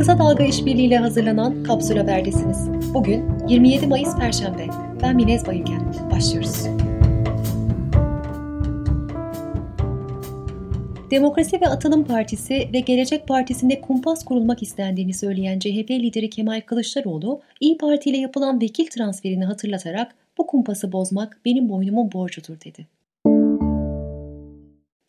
Kısa Dalga işbirliğiyle hazırlanan Kapsül Haber'desiniz. Bugün 27 Mayıs Perşembe. Ben Minez Bayülgen. Başlıyoruz. Demokrasi ve Atılım Partisi ve Gelecek Partisi'nde kumpas kurulmak istendiğini söyleyen CHP lideri Kemal Kılıçdaroğlu, İyi Parti ile yapılan vekil transferini hatırlatarak bu kumpası bozmak benim boynumun borcudur dedi.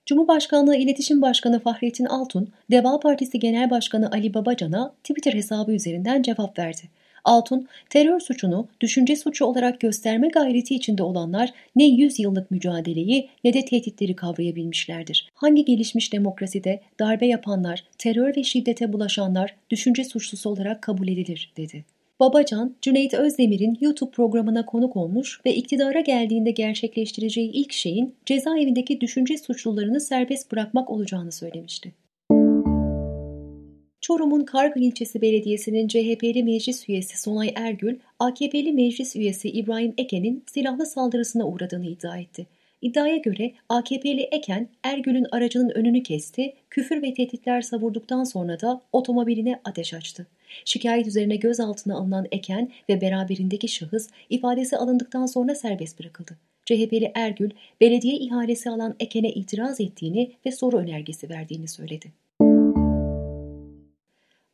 Cumhurbaşkanlığı İletişim Başkanı Fahrettin Altun, Deva Partisi Genel Başkanı Ali Babacan'a Twitter hesabı üzerinden cevap verdi. Altun, terör suçunu düşünce suçu olarak gösterme gayreti içinde olanlar ne 100 yıllık mücadeleyi ne de tehditleri kavrayabilmişlerdir. Hangi gelişmiş demokraside darbe yapanlar, terör ve şiddete bulaşanlar düşünce suçlusu olarak kabul edilir, dedi. Babacan, Cüneyt Özdemir'in YouTube programına konuk olmuş ve iktidara geldiğinde gerçekleştireceği ilk şeyin cezaevindeki düşünce suçlularını serbest bırakmak olacağını söylemişti. Çorum'un Kargı ilçesi belediyesinin CHP'li meclis üyesi Sonay Ergül, AKP'li meclis üyesi İbrahim Eken'in silahlı saldırısına uğradığını iddia etti. İddiaya göre AKP'li Eken, Ergül'ün aracının önünü kesti, küfür ve tehditler savurduktan sonra da otomobiline ateş açtı. Şikayet üzerine gözaltına alınan Eken ve beraberindeki şahıs ifadesi alındıktan sonra serbest bırakıldı. CHP'li Ergül, belediye ihalesi alan Eken'e itiraz ettiğini ve soru önergesi verdiğini söyledi.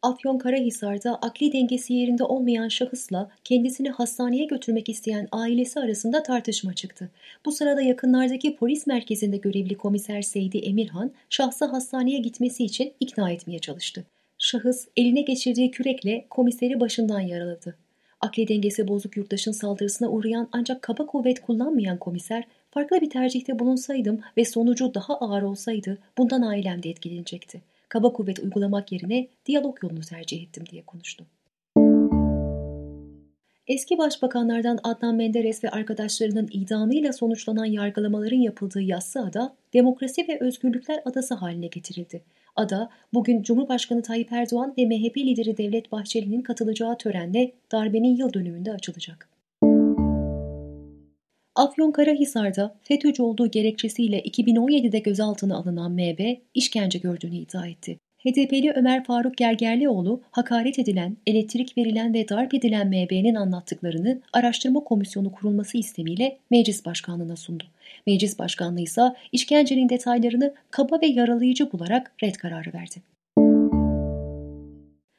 Afyonkarahisar'da akli dengesi yerinde olmayan şahısla kendisini hastaneye götürmek isteyen ailesi arasında tartışma çıktı. Bu sırada yakınlardaki polis merkezinde görevli komiser Seydi Emirhan, şahsı hastaneye gitmesi için ikna etmeye çalıştı. Şahıs eline geçirdiği kürekle komiseri başından yaraladı. Akli dengesi bozuk yurttaşın saldırısına uğrayan ancak kaba kuvvet kullanmayan komiser, farklı bir tercihte bulunsaydım ve sonucu daha ağır olsaydı bundan ailem de etkilenecekti. Kaba kuvvet uygulamak yerine diyalog yolunu tercih ettim diye konuştu. Eski başbakanlardan Adnan Menderes ve arkadaşlarının idamıyla sonuçlanan yargılamaların yapıldığı Yassıada, Demokrasi ve Özgürlükler Adası haline getirildi. Ada, bugün Cumhurbaşkanı Tayyip Erdoğan ve MHP lideri Devlet Bahçeli'nin katılacağı törenle darbenin yıl dönümünde açılacak. Afyonkarahisar'da FETÖ'cü olduğu gerekçesiyle 2017'de gözaltına alınan MB, işkence gördüğünü iddia etti. HDP'li Ömer Faruk Gergerlioğlu, hakaret edilen, elektrik verilen ve darp edilen MB'nin anlattıklarını araştırma komisyonu kurulması istemiyle meclis başkanlığına sundu. Meclis başkanlığı ise işkencenin detaylarını kaba ve yaralayıcı bularak red kararı verdi.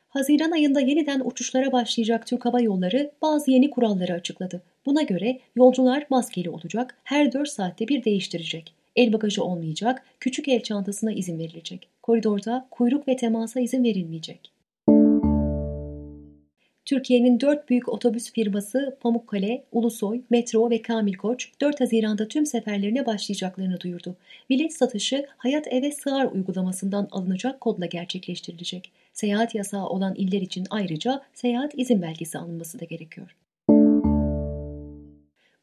Haziran ayında yeniden uçuşlara başlayacak Türk Hava Yolları bazı yeni kuralları açıkladı. Buna göre yolcular maskeli olacak, her 4 saatte bir değiştirecek. El bagajı olmayacak, küçük el çantasına izin verilecek. Koridorda kuyruk ve temasa izin verilmeyecek. Türkiye'nin dört büyük otobüs firması Pamukkale, Ulusoy, Metro ve Kamil Koç 4 Haziran'da tüm seferlerine başlayacaklarını duyurdu. Bilet satışı Hayat Eve Sığar uygulamasından alınacak kodla gerçekleştirilecek. Seyahat yasağı olan iller için ayrıca seyahat izin belgesi alınması da gerekiyor.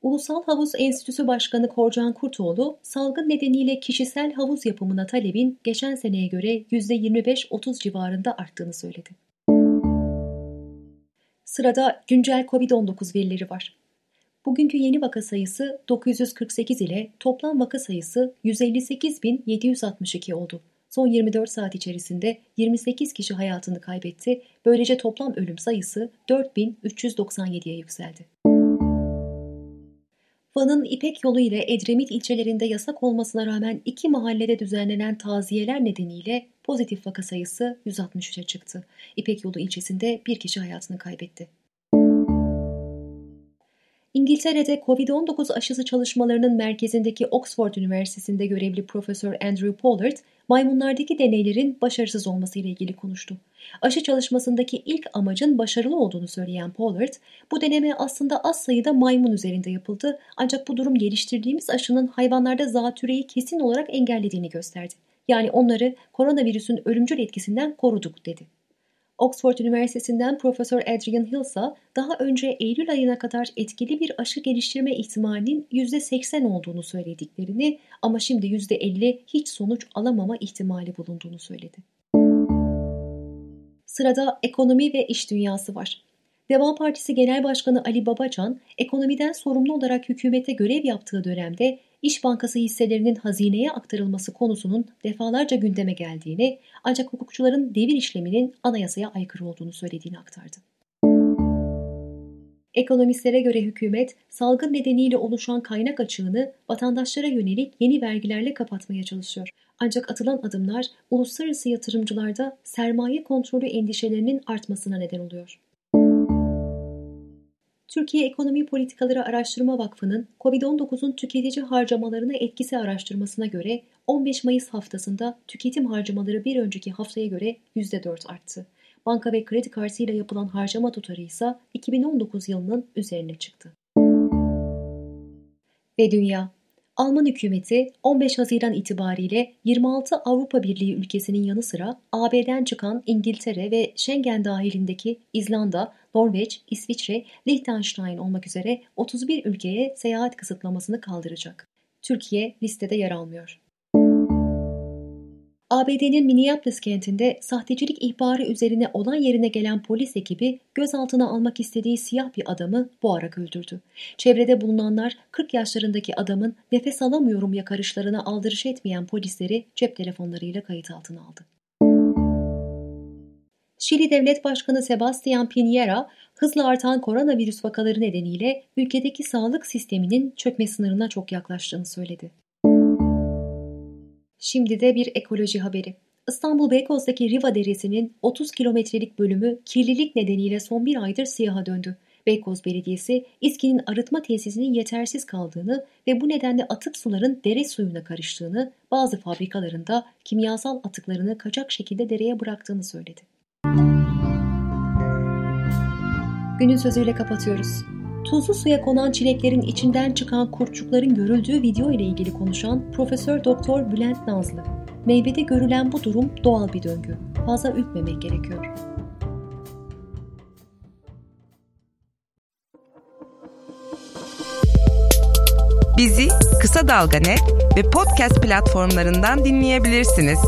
Ulusal Havuz Enstitüsü Başkanı Korcan Kurtoğlu, salgın nedeniyle kişisel havuz yapımına talebin geçen seneye göre %25-30 civarında arttığını söyledi. Sırada güncel COVID-19 verileri var. Bugünkü yeni vaka sayısı 948 ile toplam vaka sayısı 158.762 oldu. Son 24 saat içerisinde 28 kişi hayatını kaybetti. Böylece toplam ölüm sayısı 4397'ye yükseldi. Van'ın İpek yolu ile Edremit ilçelerinde yasak olmasına rağmen iki mahallede düzenlenen taziyeler nedeniyle pozitif vaka sayısı 163'e çıktı. İpek yolu ilçesinde bir kişi hayatını kaybetti. İngiltere'de COVID-19 aşısı çalışmalarının merkezindeki Oxford Üniversitesi'nde görevli Profesör Andrew Pollard, maymunlardaki deneylerin başarısız olması ile ilgili konuştu. Aşı çalışmasındaki ilk amacın başarılı olduğunu söyleyen Pollard, bu deneme aslında az sayıda maymun üzerinde yapıldı ancak bu durum geliştirdiğimiz aşının hayvanlarda zatüreyi kesin olarak engellediğini gösterdi. Yani onları koronavirüsün ölümcül etkisinden koruduk dedi. Oxford Üniversitesi'nden Profesör Adrian Hill ise daha önce Eylül ayına kadar etkili bir aşı geliştirme ihtimalinin %80 olduğunu söylediklerini ama şimdi %50 hiç sonuç alamama ihtimali bulunduğunu söyledi. Sırada ekonomi ve iş dünyası var. Deva Partisi Genel Başkanı Ali Babacan, ekonomiden sorumlu olarak hükümete görev yaptığı dönemde İş Bankası hisselerinin hazineye aktarılması konusunun defalarca gündeme geldiğini ancak hukukçuların devir işleminin anayasaya aykırı olduğunu söylediğini aktardı. Ekonomistlere göre hükümet salgın nedeniyle oluşan kaynak açığını vatandaşlara yönelik yeni vergilerle kapatmaya çalışıyor. Ancak atılan adımlar uluslararası yatırımcılarda sermaye kontrolü endişelerinin artmasına neden oluyor. Türkiye Ekonomi Politikaları Araştırma Vakfı'nın COVID-19'un tüketici harcamalarına etkisi araştırmasına göre 15 Mayıs haftasında tüketim harcamaları bir önceki haftaya göre %4 arttı. Banka ve kredi kartıyla yapılan harcama tutarı ise 2019 yılının üzerine çıktı. Ve dünya Alman hükümeti 15 Haziran itibariyle 26 Avrupa Birliği ülkesinin yanı sıra AB'den çıkan İngiltere ve Schengen dahilindeki İzlanda, Norveç, İsviçre, Liechtenstein olmak üzere 31 ülkeye seyahat kısıtlamasını kaldıracak. Türkiye listede yer almıyor. ABD'nin Minneapolis kentinde sahtecilik ihbarı üzerine olan yerine gelen polis ekibi gözaltına almak istediği siyah bir adamı boğarak öldürdü. Çevrede bulunanlar 40 yaşlarındaki adamın nefes alamıyorum yakarışlarına aldırış etmeyen polisleri cep telefonlarıyla kayıt altına aldı. Şili Devlet Başkanı Sebastian Piñera, hızla artan koronavirüs vakaları nedeniyle ülkedeki sağlık sisteminin çökme sınırına çok yaklaştığını söyledi. Şimdi de bir ekoloji haberi. İstanbul Beykoz'daki Riva Deresi'nin 30 kilometrelik bölümü kirlilik nedeniyle son bir aydır siyaha döndü. Beykoz Belediyesi, İSKİ'nin arıtma tesisinin yetersiz kaldığını ve bu nedenle atık suların dere suyuna karıştığını, bazı fabrikalarında kimyasal atıklarını kaçak şekilde dereye bıraktığını söyledi. Günün sözüyle kapatıyoruz. Tuzlu suya konan çileklerin içinden çıkan kurtçukların görüldüğü video ile ilgili konuşan Profesör Doktor Bülent Nazlı. Meyvede görülen bu durum doğal bir döngü. Fazla ürkmemek gerekiyor. Bizi Kısa Dalga ve podcast platformlarından dinleyebilirsiniz.